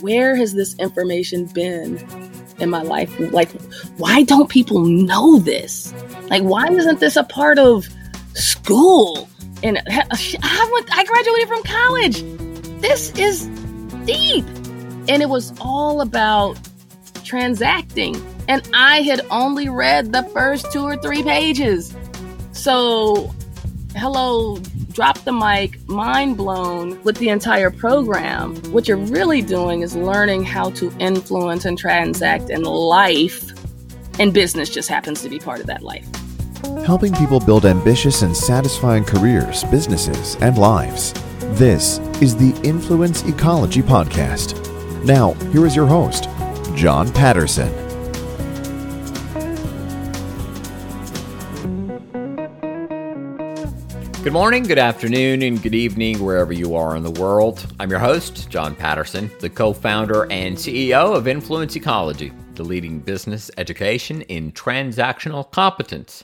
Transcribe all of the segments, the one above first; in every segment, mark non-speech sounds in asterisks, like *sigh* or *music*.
Where has this information been in my life? Like, why don't people know this? Like, why isn't this a part of school? And I went, I graduated from college. This is deep. And it was all about transacting. And I had only read the first two or three pages. So, hello, drop the mic, mind blown with the entire program. What you're really doing is learning how to influence and transact in life. And business just happens to be part of that life. Helping people build ambitious and satisfying careers, businesses, and lives. This is the Influence Ecology Podcast. Now, here is your host, John Patterson. Good morning, good afternoon, and good evening, wherever you are in the world. I'm your host, John Patterson, the co founder and CEO of Influence Ecology, the leading business education in transactional competence.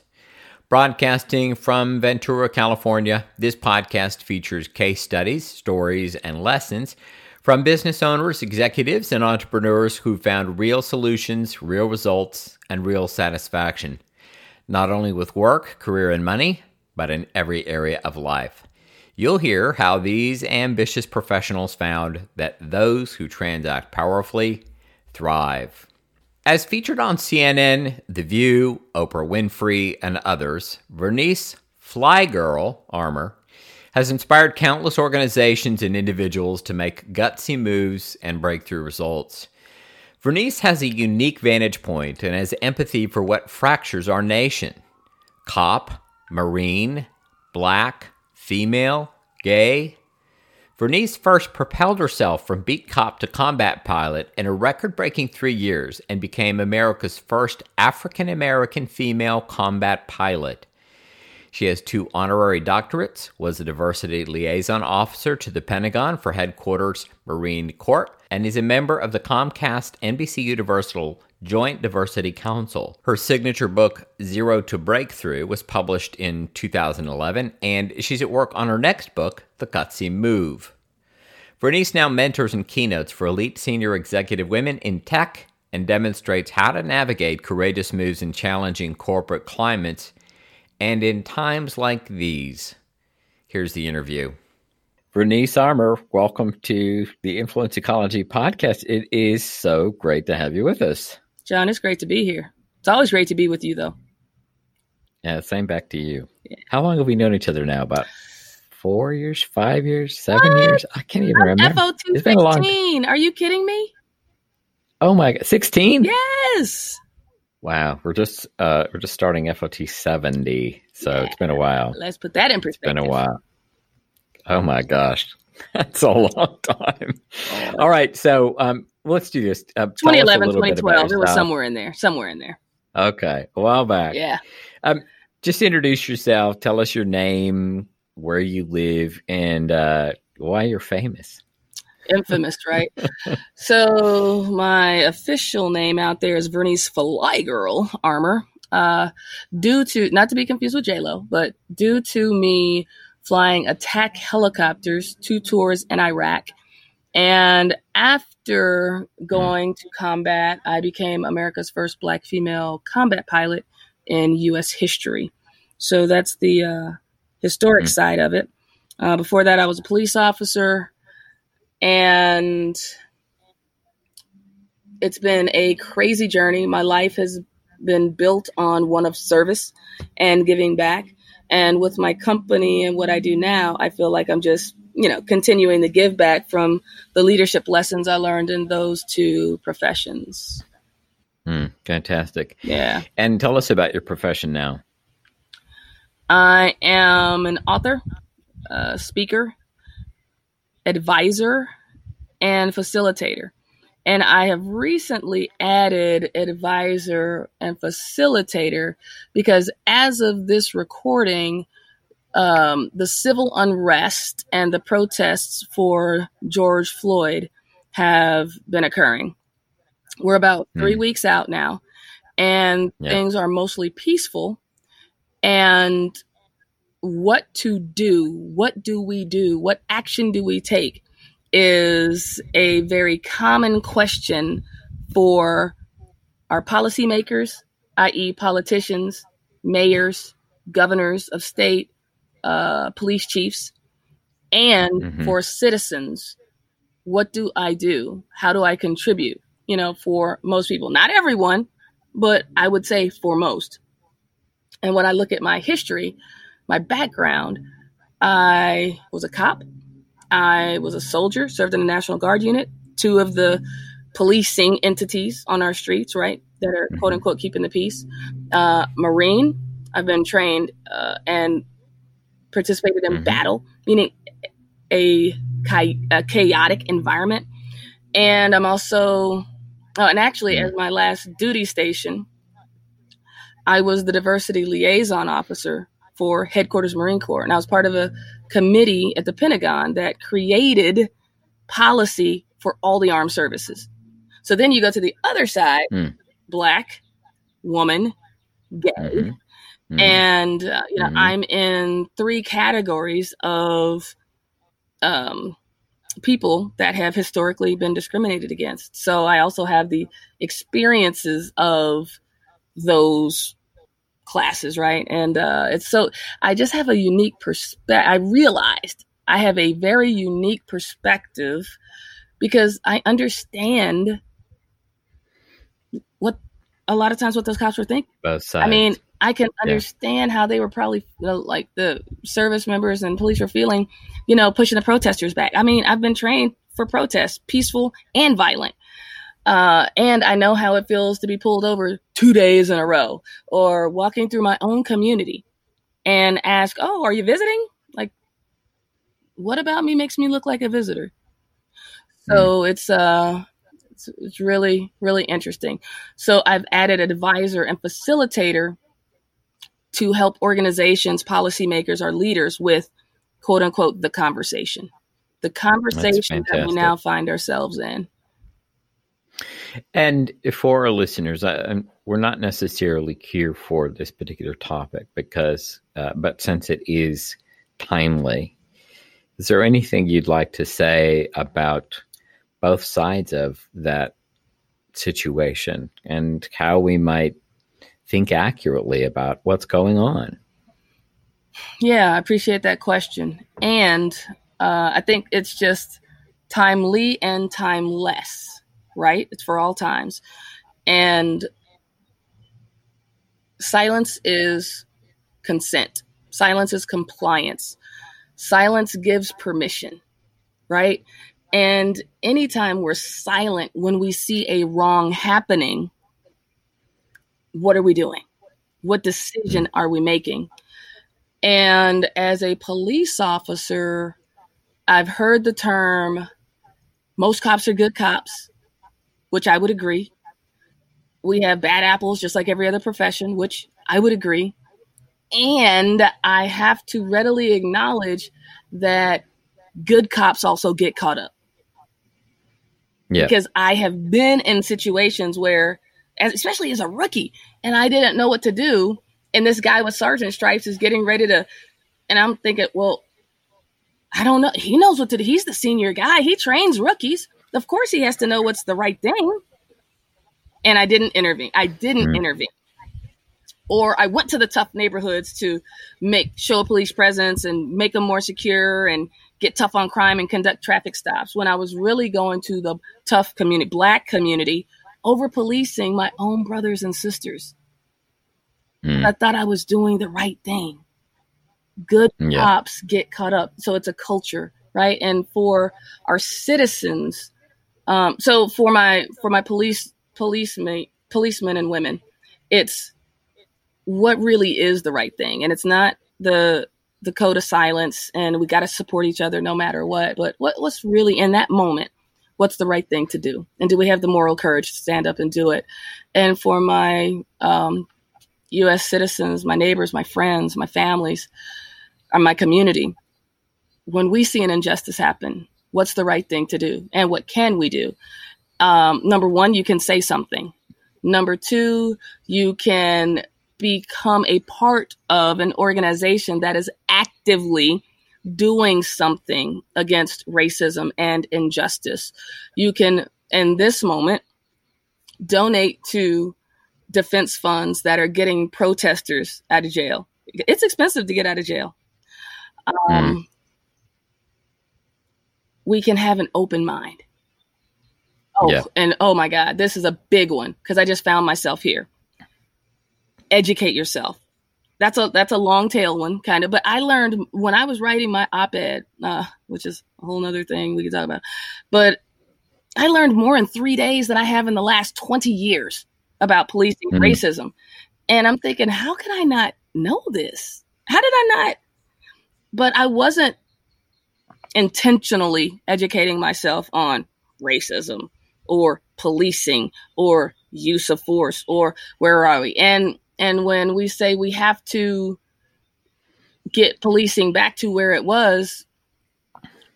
Broadcasting from Ventura, California, this podcast features case studies, stories, and lessons from business owners, executives, and entrepreneurs who found real solutions, real results, and real satisfaction, not only with work, career, and money but in every area of life. You'll hear how these ambitious professionals found that those who transact powerfully thrive. As featured on CNN, The View, Oprah Winfrey, and others, Vernice Flygirl Armour has inspired countless organizations and individuals to make gutsy moves and breakthrough results. Vernice has a unique vantage point and has empathy for what fractures our nation. COP, Marine, Black, Female, Gay. Vernice first propelled herself from beat cop to combat pilot in a record breaking three years and became America's first African American female combat pilot. She has two honorary doctorates, was a diversity liaison officer to the Pentagon for Headquarters Marine Corps, and is a member of the Comcast NBC Universal Joint Diversity Council. Her signature book, Zero to Breakthrough, was published in 2011, and she's at work on her next book, The Gutsy Move. Vernice now mentors and keynotes for elite senior executive women in tech and demonstrates how to navigate courageous moves in challenging corporate climates and in times like these. Here's the interview. Vernice Armour, welcome to the Influence Ecology podcast. It is so great to have you with us. John, it's great to be here. It's always great to be with you, though. Yeah, same back to you. Yeah. How long have we known each other now? About four years, five years, seven what? years? I can't even remember. FO2 it's been a long Are you kidding me? Oh my god, 16? Yes. Wow, we're just uh we're just starting FOT 70. So yeah. it's been a while. Let's put that in perspective. It's been a while. Oh my gosh. *laughs* That's a long time. Oh. All right, so um let's do this. Uh, 2011, 2012. It was somewhere in there. Somewhere in there. Okay, a while back. Yeah. Um, just introduce yourself. Tell us your name, where you live, and uh, why you're famous. Infamous, *laughs* right? so my official name out there is Vernice Flygirl Armour. Uh, due to not to be confused with J Lo, but due to me flying attack helicopters, two tours in Iraq and after going to combat, I became America's first black female combat pilot in U.S. history. So that's the uh, historic mm-hmm. side of it. Uh, before that, I was a police officer, and it's been a crazy journey. My life has been built on one of service and giving back. And with my company and what I do now, I feel like I'm just you know, continuing the give back from the leadership lessons I learned in those two professions. Mm, fantastic. Yeah. And tell us about your profession now. I am an author, speaker, advisor, and facilitator. And I have recently added advisor and facilitator because as of this recording, um, the civil unrest and the protests for George Floyd have been occurring. We're about three mm. weeks out now, and yeah. things are mostly peaceful. And what to do? What do we do? What action do we take is a very common question for our policymakers, i.e., politicians, mayors, governors of state, uh, police chiefs, and mm-hmm. for citizens. What do I do? How do I contribute? You know, for most people, not everyone, but I would say for most. And when I look at my history, my background, I was a cop. I was a soldier, served in the National Guard unit, two of the policing entities on our streets, right, that are quote mm-hmm. unquote keeping the peace. Uh, Marine, I've been trained uh, and participated in mm-hmm. battle, meaning a, a, chaotic environment. And I'm also, oh, and actually, mm-hmm. as my last duty station, I was the diversity liaison officer for Headquarters Marine Corps. And I was part of a committee at the Pentagon that created policy for all the armed services. So then you go to the other side mm. black, woman, gay. Mm-hmm. Mm-hmm. And, uh, you know, mm-hmm. I'm in three categories of um, people that have historically been discriminated against. So I also have the experiences of those classes, right? And uh, it's so I just have a unique perspective. I realized I have a very unique perspective because I understand what a lot of times what those cops were thinking. Both sides. I mean, I can understand yeah. how they were probably you know, like the service members and police were feeling, you know, pushing the protesters back. I mean, I've been trained for protests, peaceful and violent. Uh, and I know how it feels to be pulled over two days in a row or walking through my own community and ask, Oh, are you visiting? Like, what about me makes me look like a visitor? So mm. it's, uh, it's, it's really, really interesting. So I've added advisor and facilitator to help organizations, policymakers, or leaders with quote unquote the conversation, the conversation that we now find ourselves in. And for our listeners, I, we're not necessarily here for this particular topic because, uh, but since it is timely, is there anything you'd like to say about both sides of that situation and how we might think accurately about what's going on? Yeah, I appreciate that question. And uh, I think it's just timely and timeless right? It's for all times. And silence is consent, silence is compliance, silence gives permission, right? And anytime we're silent when we see a wrong happening, what are we doing? What decision mm. are we making? And as a police officer, I've heard the term most cops are good cops which I would agree. We have bad apples just like every other profession, which I would agree. And I have to readily acknowledge that good cops also get caught up. Yeah. Because I have been in situations where, especially as a rookie, and I didn't know what to do. And this guy with sergeant stripes is getting ready to, and I'm thinking, well, I don't know. He knows what to do. He's the senior guy. He trains rookies. Of course, he has to know what's the right thing. And I didn't intervene. I didn't mm. intervene. Or I went to the tough neighborhoods to make show a police presence and make them more secure and get tough on crime and conduct traffic stops. When I was really going to the tough community, black community, over policing my own brothers and sisters. Mm. I thought I was doing the right thing. Good yeah. cops get caught up. So it's a culture, right? And for our citizens um, so for my for my police policemen policemen and women, it's what really is the right thing, and it's not the the code of silence, and we got to support each other no matter what. But what, what's really in that moment? What's the right thing to do, and do we have the moral courage to stand up and do it? And for my um, U.S. citizens, my neighbors, my friends, my families, and my community, when we see an injustice happen, what's the right thing to do and what can we do um, number one you can say something number two you can become a part of an organization that is actively doing something against racism and injustice. You can, in this moment, donate to defense funds that are getting protesters out of jail. It's expensive to get out of jail. Um, mm. We can have an open mind. Oh, yeah. and oh my God, this is a big one because I just found myself here. Educate yourself. That's a that's a long tail one, kind of. But I learned when I was writing my op-ed, uh, which is a whole other thing we can talk about. But I learned more in three days than I have in the last twenty years about policing mm-hmm. racism. And I'm thinking, how could I not know this? How did I not? But I wasn't intentionally educating myself on racism or policing or use of force or where are we? And and when we say we have to get policing back to where it was,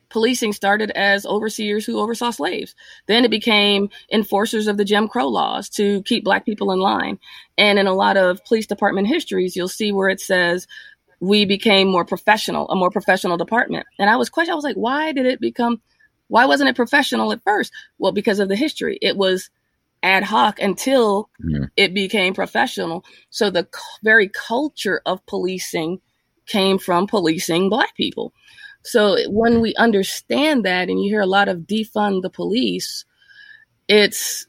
policing started as overseers who oversaw slaves. Then it became enforcers of the Jim Crow laws to keep black people in line. And in a lot of police department histories, you'll see where it says we became more professional, a more professional department. And I was questioning, I was like, why did it become, why wasn't it professional at first? Well, because of the history. It was ad hoc until yeah. it became professional. So the very culture of policing came from policing black people. So when we understand that, and you hear a lot of defund the police, it's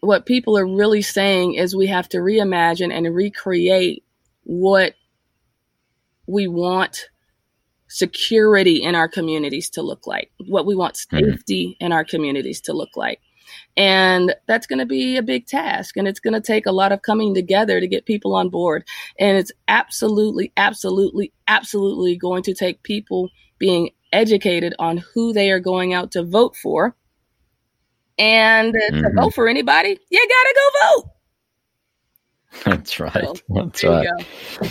what people are really saying is we have to reimagine and recreate what we want security in our communities to look like, what we want mm-hmm. safety mm-hmm. in our communities to look like. And that's going to be a big task. And it's going to take a lot of coming together to get people on board. And it's absolutely, absolutely, absolutely going to take people being educated on who they are going out to vote for. And mm-hmm. to vote for anybody, you got to go vote. *laughs* That's right. So, That's there right. You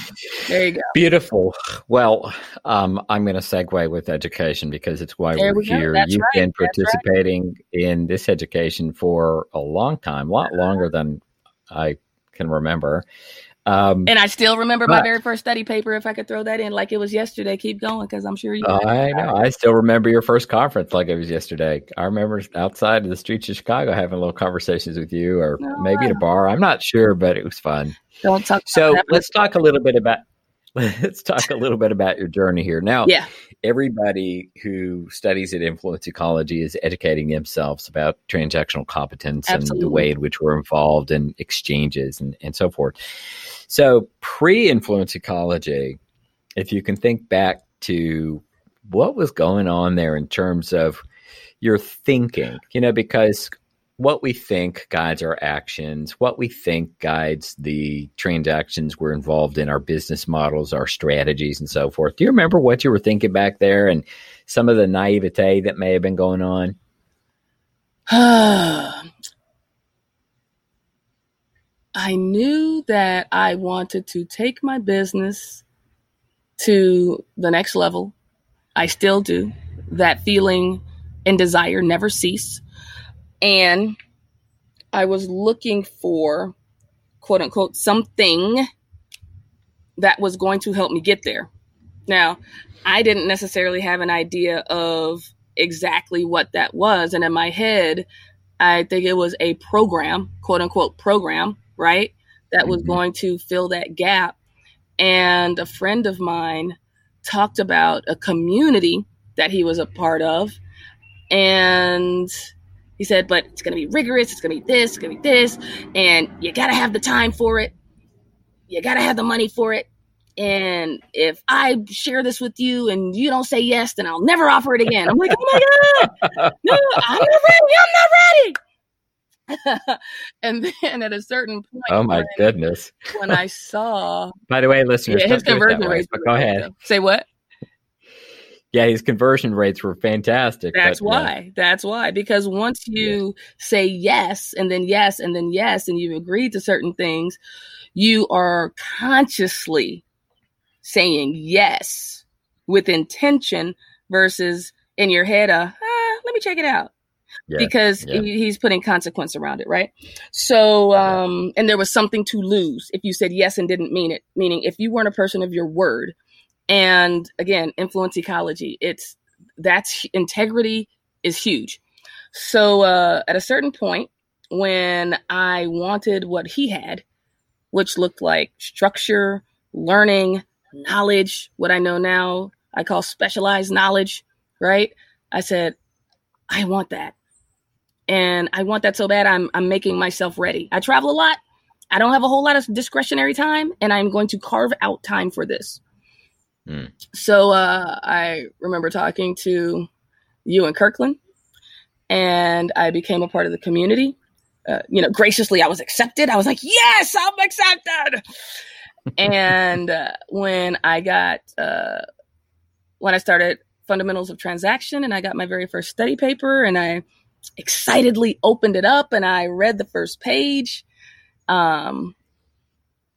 there you go. Beautiful. Well, um, I'm going to segue with education because it's why there we're we here. You've right. been participating right. in this education for a long time, a lot longer than I can remember. Um, and I still remember but, my very first study paper. If I could throw that in like it was yesterday, keep going because I'm sure you. I know. I still remember your first conference like it was yesterday. I remember outside of the streets of Chicago having little conversations with you, or oh, maybe at a bar. I'm not sure, but it was fun. Don't talk. So let's talk a little bit about *laughs* let's talk a little bit about your journey here. Now, yeah. everybody who studies at Influence Ecology is educating themselves about transactional competence Absolutely. and the way in which we're involved in exchanges and, and so forth. So, pre influence ecology, if you can think back to what was going on there in terms of your thinking, you know, because what we think guides our actions, what we think guides the transactions we're involved in, our business models, our strategies, and so forth. Do you remember what you were thinking back there and some of the naivete that may have been going on? I knew that I wanted to take my business to the next level. I still do. That feeling and desire never cease. And I was looking for, quote unquote, something that was going to help me get there. Now, I didn't necessarily have an idea of exactly what that was. And in my head, I think it was a program, quote unquote, program right? That was mm-hmm. going to fill that gap. And a friend of mine talked about a community that he was a part of. And he said, but it's going to be rigorous. It's going to be this, it's going to be this. And you got to have the time for it. You got to have the money for it. And if I share this with you and you don't say yes, then I'll never offer it again. I'm like, oh my God, no, I'm not ready. I'm not ready. *laughs* and then at a certain point, oh my when, goodness, when I saw, *laughs* by the way, listeners, yeah, his conversion rates. But go ahead. Say what? Yeah, his conversion rates were fantastic. That's but, why. Yeah. That's why. Because once you yeah. say yes, and then yes, and then yes, and you've agreed to certain things, you are consciously saying yes with intention versus in your head, uh, ah, let me check it out yeah, because yeah. he's putting consequence around it, right? So, um, and there was something to lose if you said yes and didn't mean it. Meaning, if you weren't a person of your word And again, influence ecology. It's that's integrity is huge. So uh, at a certain point, when I wanted what he had, which looked like structure, learning, knowledge, what I know now I call specialized knowledge, right? I said, I want that. And I want that so bad I'm I'm making myself ready. I travel a lot. I don't have a whole lot of discretionary time and I'm going to carve out time for this. Mm. So uh, I remember talking to you and Kirkland and I became a part of the community. Uh, you know, graciously, I was accepted. I was like, yes, I'm accepted. *laughs* and uh, when I got, uh, when I started fundamentals of transaction and I got my very first study paper and I excitedly opened it up and I read the first page. Um,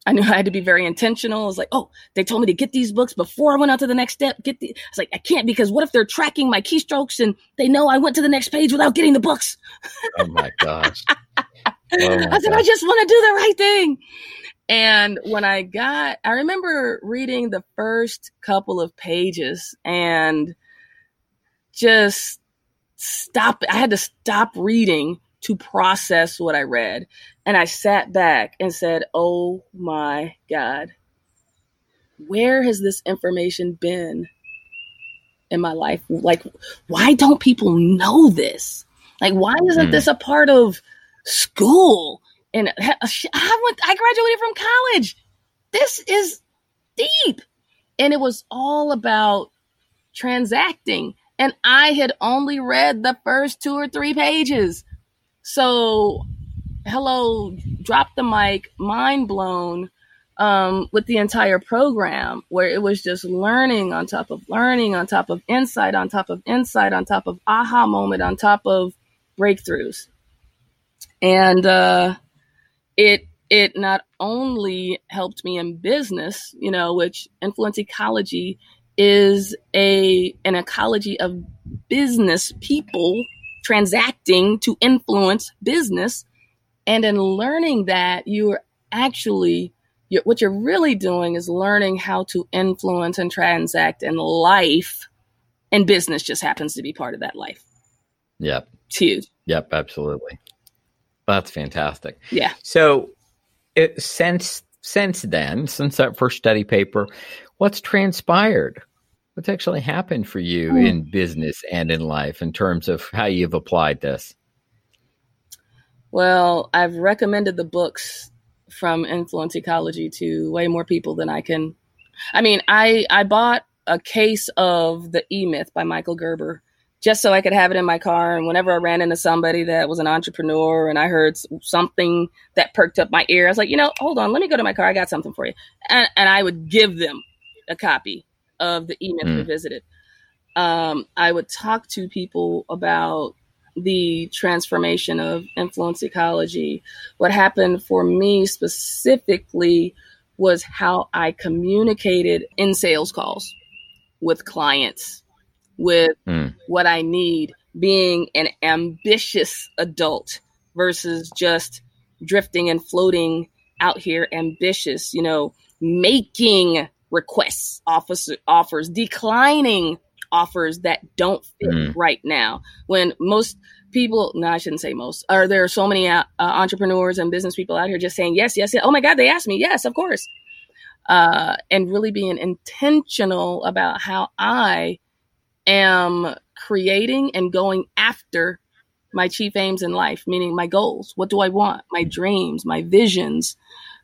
I knew *laughs* I had to be very intentional. I was like, oh, they told me to get these books before I went on to the next step. Get the, I was like, I can't because what if they're tracking my keystrokes and they know I went to the next page without getting the books? Oh my gosh. *laughs* Oh my I said, gosh. I just want to do the right thing. And when I got, I remember reading the first couple of pages and just stop. I had to stop reading to process what I read. And I sat back and said, Oh my God, where has this information been in my life? Like, why don't people know this? Like, why isn't mm. this a part of school? And I went, I graduated from college. This is deep. And it was all about transacting. And I had only read the first two or three pages. So, hello, drop the mic, mind blown um, with the entire program, where it was just learning on top of learning, on top of insight, on top of insight, on top of aha moment, on top of breakthroughs. And uh, it it not only helped me in business, you know, which influence ecology is a an ecology of business people transacting to influence business. And in learning that, you're actually, you're, what you're really doing is learning how to influence and transact in life. And business just happens to be part of that life. Yep. It's huge. Yep, absolutely. That's fantastic. Yeah. So, it, since since then, since that first study paper, what's transpired? What's actually happened for you mm. in business and in life in terms of how you've applied this? Well, I've recommended the books from Influence Ecology to way more people than I can. I mean, I I bought a case of the E Myth by Michael Gerber just so I could have it in my car. And whenever I ran into somebody that was an entrepreneur and I heard something that perked up my ear, I was like, you know, hold on, let me go to my car. I got something for you. And, and I would give them a copy of the E Myth mm. Revisited. Um, I would talk to people about the transformation of influence ecology. What happened for me specifically was how I communicated in sales calls with clients, with mm. what I need, being an ambitious adult versus just drifting and floating out here ambitious, you know, making requests, officer, offers, declining offers that don't fit mm. right now. When most people, no, I shouldn't say most, are there are so many uh, uh, entrepreneurs and business people out here just saying yes, yes, yes. Oh my God, they asked me. Yes, of course. Uh, and really being intentional about how I am creating and going after my chief aims in life, meaning my goals. What do I want? My dreams, my visions,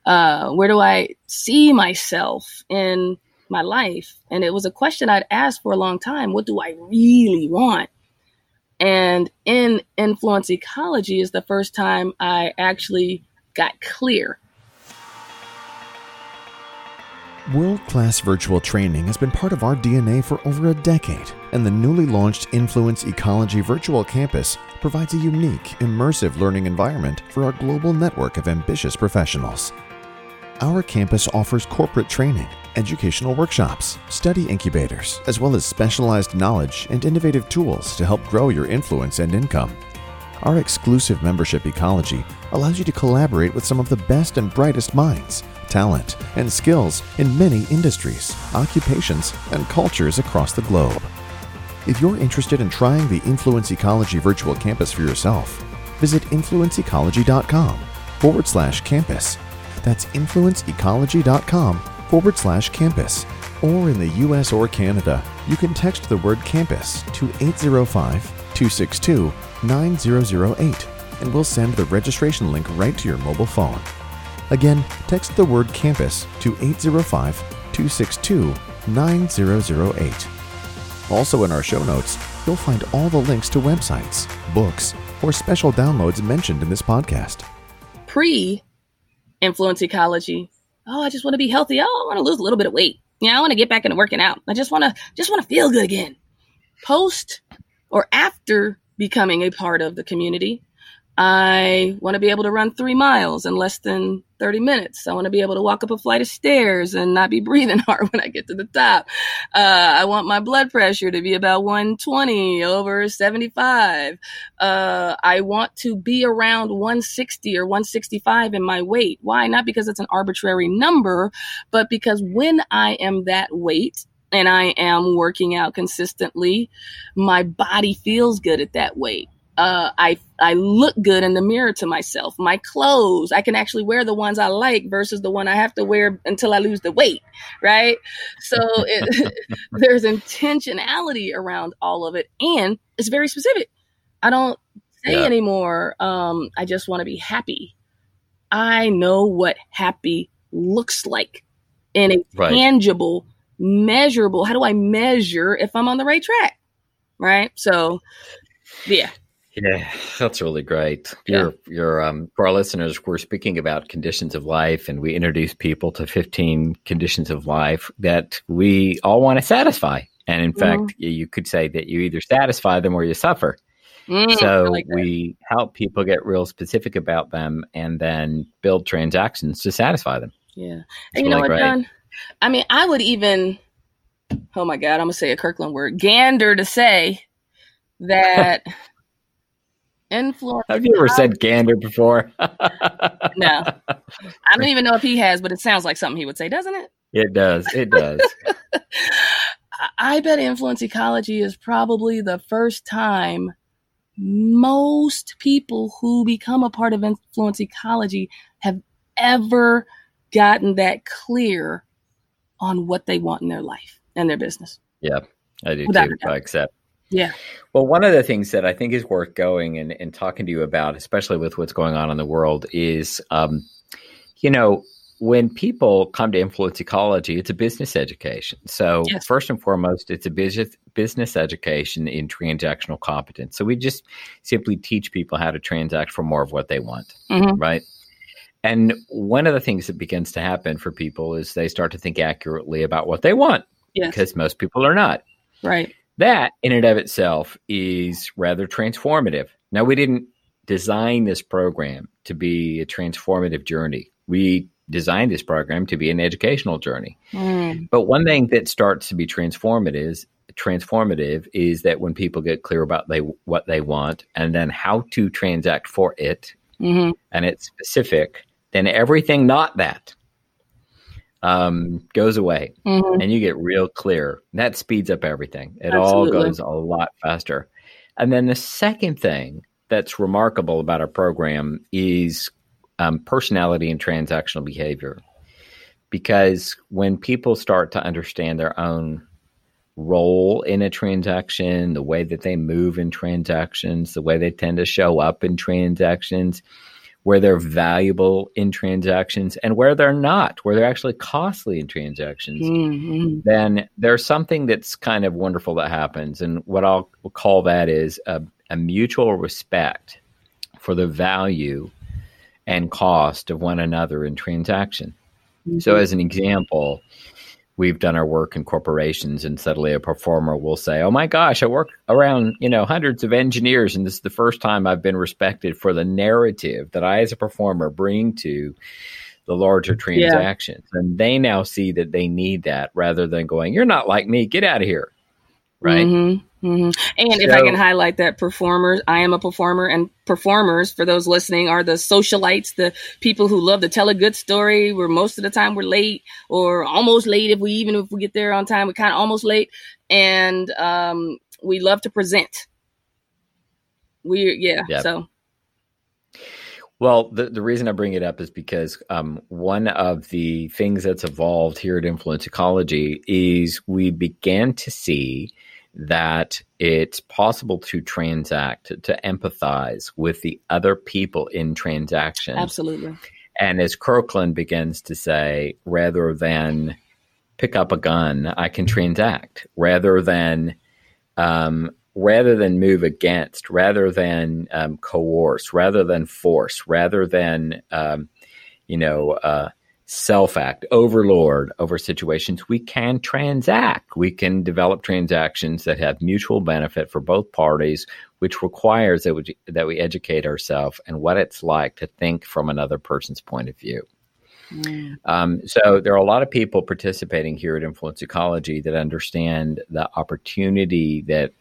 uh, where do I see myself in my life? And it was a question I'd asked for a long time. What do I really want? And in influence ecology is the first time I actually got clear. World class virtual training has been part of our DNA for over a decade, and the newly launched Influence Ecology Virtual Campus provides a unique, immersive learning environment for our global network of ambitious professionals. Our campus offers corporate training, educational workshops, study incubators, as well as specialized knowledge and innovative tools to help grow your influence and income. Our exclusive membership ecology allows you to collaborate with some of the best and brightest minds talent, and skills in many industries, occupations, and cultures across the globe. If you're interested in trying the Influence Ecology virtual campus for yourself, visit influenceecology.com forward slash campus. That's influenceecology.com forward slash campus. Or in the US or Canada, you can text the word campus to 805 262 9008 and we'll send the registration link right to your mobile phone. Again, text the word campus to 805 262 9008. Also, in our show notes, you'll find all the links to websites, books, or special downloads mentioned in this podcast. Pre influence ecology. Oh, I just want to be healthy. Oh, I want to lose a little bit of weight. Yeah, I want to get back into working out. I just want to just want to feel good again. Post or after becoming a part of the community, I want to be able to run three miles in less than 30 minutes. I want to be able to walk up a flight of stairs and not be *laughs* breathing hard when I get to the top. Uh, I want my blood pressure to be about 120 over 75. Uh, I want to be around 160 or 165 in my weight. Why? Not because it's an arbitrary number, but because when I am that weight, and I am working out consistently, my body feels good at that weight uh, I I look good in the mirror to myself. My clothes, I can actually wear the ones I like versus the one I have to wear until I lose the weight, right? So it, *laughs* there's intentionality around all of it, and it's very specific. I don't say yeah. anymore. Um, I just want to be happy. I know what happy looks like in a right. tangible, measurable. How do I measure if I'm on the right track? Right. So, yeah, yeah, that's really great. Yeah. You're, you're, um, for our listeners, we're speaking about conditions of life, and we introduce people to 15 conditions of life that we all want to satisfy. And in mm-hmm. fact, you could say that you either satisfy them or you suffer. Mm, so like we help people get real specific about them and then build transactions to satisfy them. Yeah. and you know what, John? I mean, I would even, oh my God, I'm going to say a Kirkland word, gander to say that. *laughs* influence. Have you ever said gander before? *laughs* no, I don't even know if he has, but it sounds like something he would say, doesn't it? It does. It does. *laughs* I bet influence ecology is probably the first time most people who become a part of influence ecology have ever gotten that clear on what they want in their life and their business. Yeah, I do Without too. I accept. Yeah. Well, one of the things that I think is worth going and, and talking to you about, especially with what's going on in the world, is, um, you know, when people come to influence ecology, it's a business education. So yes. first and foremost, it's a business business education in transactional competence. So we just simply teach people how to transact for more of what they want, mm-hmm. right? And one of the things that begins to happen for people is they start to think accurately about what they want, yes. because most people are not. Right. That in and of itself is rather transformative. Now, we didn't design this program to be a transformative journey. We designed this program to be an educational journey. Mm. But one thing that starts to be transformative is transformative is that when people get clear about they what they want and then how to transact for it mm-hmm. and it's specific, then everything not that um, goes away mm-hmm. and you get real clear. That speeds up everything. It Absolutely. all goes a lot faster. And then the second thing that's remarkable about our program is um, personality and transactional behavior. Because when people start to understand their own role in a transaction, the way that they move in transactions, the way they tend to show up in transactions, where they're valuable in transactions and where they're not, where they're actually costly in transactions, mm-hmm. then there's something that's kind of wonderful that happens. And what I'll call that is a, a mutual respect for the value and cost of one another in transaction. Mm-hmm. So, as an example, we've done our work in corporations and suddenly a performer will say oh my gosh i work around you know hundreds of engineers and this is the first time i've been respected for the narrative that i as a performer bring to the larger transactions yeah. and they now see that they need that rather than going you're not like me get out of here right? Mm-hmm, mm-hmm. And so, if I can highlight that performers, I am a performer, and performers, for those listening, are the socialites, the people who love to tell a good story. Where most of the time we're late or almost late. If we even if we get there on time, we're kind of almost late, and um, we love to present. We yeah, yep. so. Well, the, the reason I bring it up is because um, one of the things that's evolved here at Influence Ecology is we began to see that it's possible to transact, to empathize with the other people in transactions. Absolutely. And as Kirkland begins to say, rather than pick up a gun, I can transact. Rather than um, rather than move against, rather than um, coerce, rather than force, rather than um, you know uh, self act, overlord over situations, we can transact. We can develop transactions that have mutual benefit for both parties, which requires that we, that we educate ourselves and what it's like to think from another person's point of view. Mm. Um, so there are a lot of people participating here at Influence Ecology that understand the opportunity that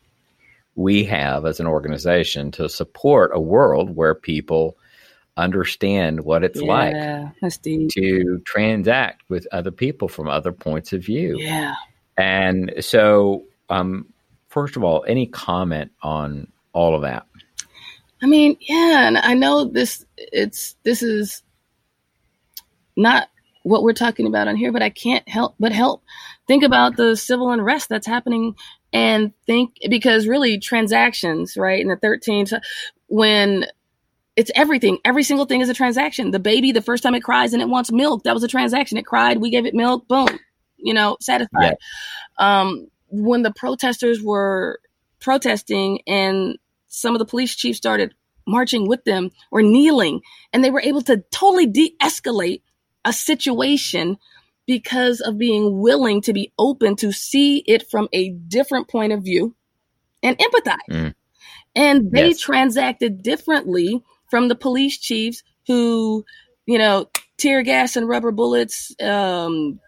we have as an organization to support a world where people understand what it's yeah, like to transact with other people from other points of view. Yeah. And so, um, first of all, any comment on all of that? I mean, yeah, and I know this it's this is not what we're talking about on here, but I can't help but help think about the civil unrest that's happening and think because really transactions, right? In the 13th, when it's everything. Every single thing is a transaction. The baby, the first time it cries and it wants milk, that was a transaction. It cried, we gave it milk, boom, you know, satisfied. Yeah. Um, when the protesters were protesting and some of the police chiefs started marching with them or kneeling, and they were able to totally de escalate a situation because of being willing to be open to see it from a different point of view and empathize. Mm. And they yes. transacted differently from the police chiefs who, you know, tear gas and rubber bullets, um,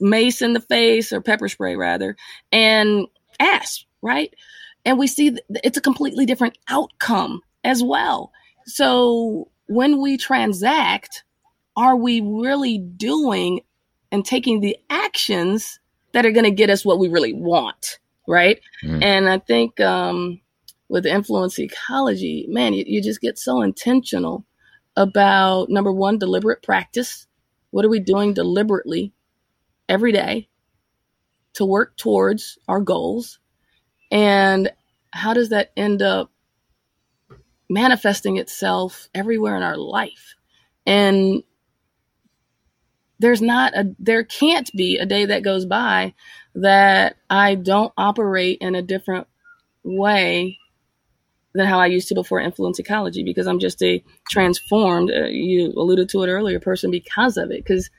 mace in the face or pepper spray rather, and ass, right? And we see it's a completely different outcome as well. So when we transact, are we really doing and taking the actions that are going to get us what we really want? Right. Mm. And I think, um, with influence ecology, man, you, you just get so intentional about number one, deliberate practice. What are we doing deliberately every day to work towards our goals? And how does that end up manifesting itself everywhere in our life? And there's not a, there can't be a day that goes by that I don't operate in a different way than how I used to before influence ecology because I'm just a transformed, uh, you alluded to it earlier, person because of it. Because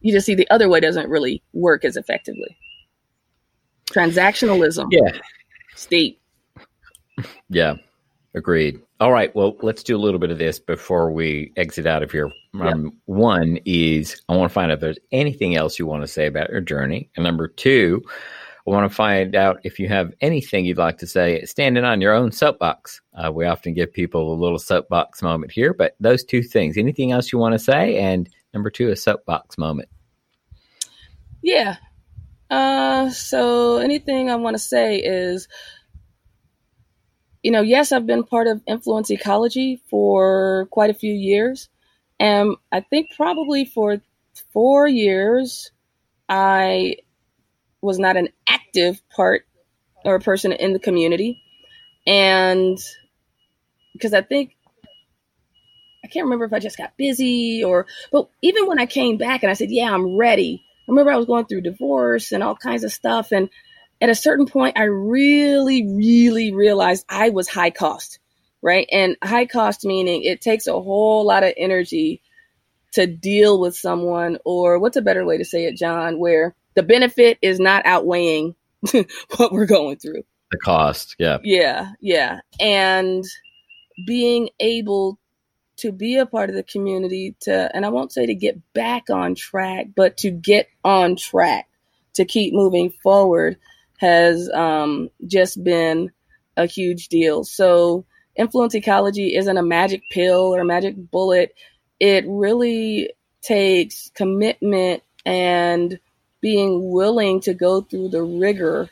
you just see the other way doesn't really work as effectively. Transactionalism. Yeah. State. *laughs* Yeah. Agreed. All right. Well, let's do a little bit of this before we exit out of here. Um, One is I want to find out if there's anything else you want to say about your journey. And number two, I want to find out if you have anything you'd like to say standing on your own soapbox. Uh, we often give people a little soapbox moment here, but those two things. Anything else you want to say? And number two, a soapbox moment. Yeah. Uh, so anything I want to say is, you know, yes, I've been part of influence ecology for quite a few years. And I think probably for four years, I was not an active part or a person in the community. And because I think I can't remember if I just got busy or, but even when I came back and I said, yeah, I'm ready. I remember I was going through divorce and all kinds of stuff. And at a certain point, I really, really realized I was high cost, right? And high cost meaning it takes a whole lot of energy to deal with someone, or what's a better way to say it, John, where the benefit is not outweighing *laughs* what we're going through. The cost, yeah. Yeah, yeah. And being able to be a part of the community to and I won't say to get back on track, but to get on track, to keep moving forward has um, just been a huge deal. So, influence ecology isn't a magic pill or a magic bullet. It really takes commitment and being willing to go through the rigor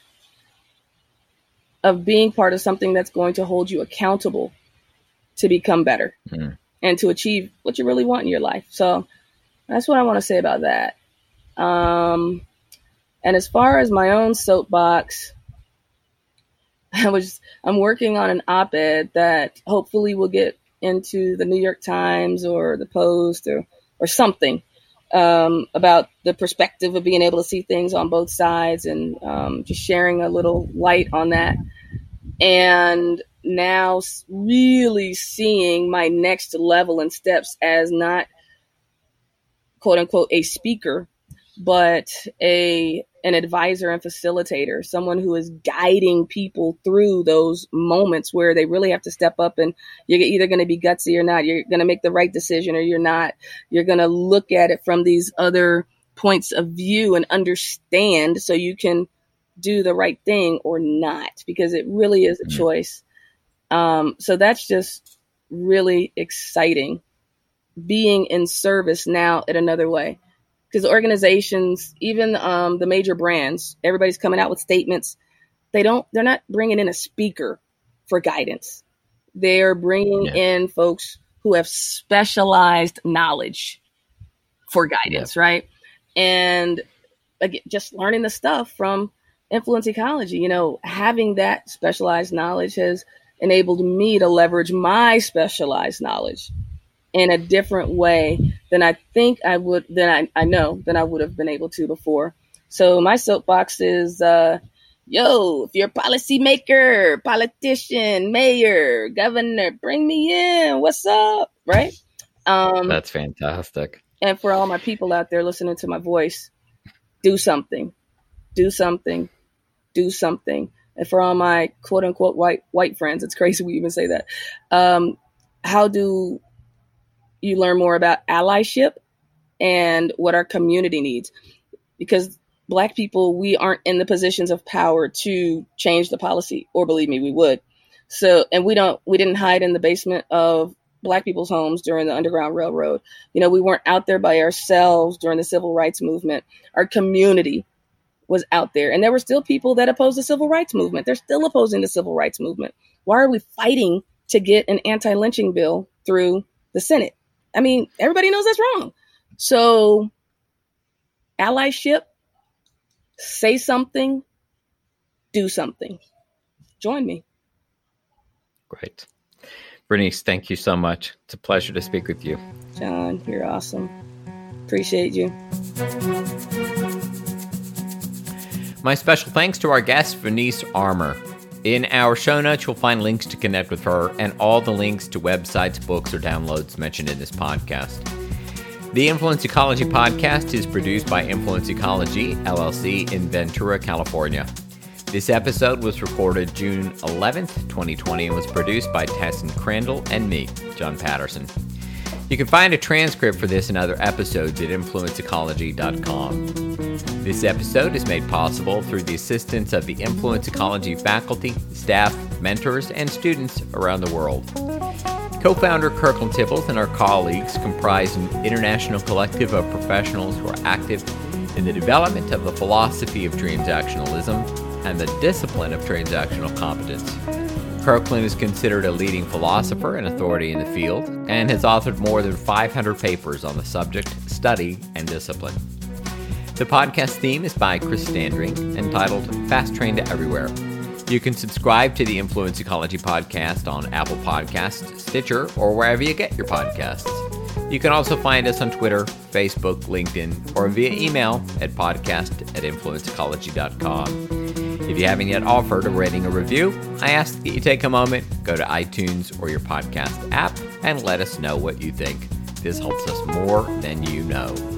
of being part of something that's going to hold you accountable to become better mm-hmm. and to achieve what you really want in your life. So that's what I want to say about that. Um, and as far as my own soapbox, *laughs* I was I'm working on an op-ed that hopefully will get into the New York Times or the Post or or something um, about the perspective of being able to see things on both sides and um, just sharing a little light on that. And now really seeing my next level and steps as not quote unquote a speaker, but a an advisor and facilitator, someone who is guiding people through those moments where they really have to step up and you're either going to be gutsy or not. You're going to make the right decision or you're not. You're going to look at it from these other points of view and understand so you can do the right thing or not because it really is a mm-hmm. choice. Um, so that's just really exciting being in service now in another way because organizations, even um, the major brands, everybody's coming out with statements. They don't. They're not bringing in a speaker for guidance. They're bringing yeah. in folks who have specialized knowledge for guidance, yeah. right? And again, just learning the stuff from influence ecology. You know, having that specialized knowledge has enabled me to leverage my specialized knowledge in a different way than I think I would, than I, I know, than I would have been able to before. So my soapbox is, uh, yo, if you're a policymaker, politician, mayor, governor, bring me in. What's up? Right? Um, That's fantastic. And for all my people out there listening to my voice, do something, do something, do something. And for all my quote unquote white white friends, it's crazy we even say that. Um, how do you learn more about allyship and what our community needs. Because black people, we aren't in the positions of power to change the policy, or believe me, we would. So, and we don't, we didn't hide in the basement of black people's homes during the Underground Railroad. You know, we weren't out there by ourselves during the civil rights movement. Our community was out there. And there were still people that opposed the civil rights movement. They're still opposing the civil rights movement. Why are we fighting to get an anti lynching bill through the Senate? I mean, everybody knows that's wrong. So, allyship, say something, do something. Join me. Great. Vernice, thank you so much. It's a pleasure to speak with you. John, you're awesome. Appreciate you. My special thanks to our guest, Vernice Armour. In our show notes, you'll find links to connect with her and all the links to websites, books, or downloads mentioned in this podcast. The Influence Ecology podcast is produced by Influence Ecology, LLC, in Ventura, California. This episode was recorded June 11th, 2020, and was produced by Tesson Crandall and me, John Patterson. You can find a transcript for this and other episodes at influenceecology.com. This episode is made possible through the assistance of the Influence Ecology faculty, staff, mentors, and students around the world. Co founder Kirkland Tibbles and our colleagues comprise an international collective of professionals who are active in the development of the philosophy of transactionalism and the discipline of transactional competence. Kirkland is considered a leading philosopher and authority in the field and has authored more than 500 papers on the subject, study, and discipline. The podcast theme is by Chris Standring, entitled Fast Train to Everywhere. You can subscribe to the Influence Ecology podcast on Apple Podcasts, Stitcher, or wherever you get your podcasts. You can also find us on Twitter, Facebook, LinkedIn, or via email at podcast at influenceecology.com. If you haven't yet offered a rating or review, I ask that you take a moment, go to iTunes or your podcast app, and let us know what you think. This helps us more than you know.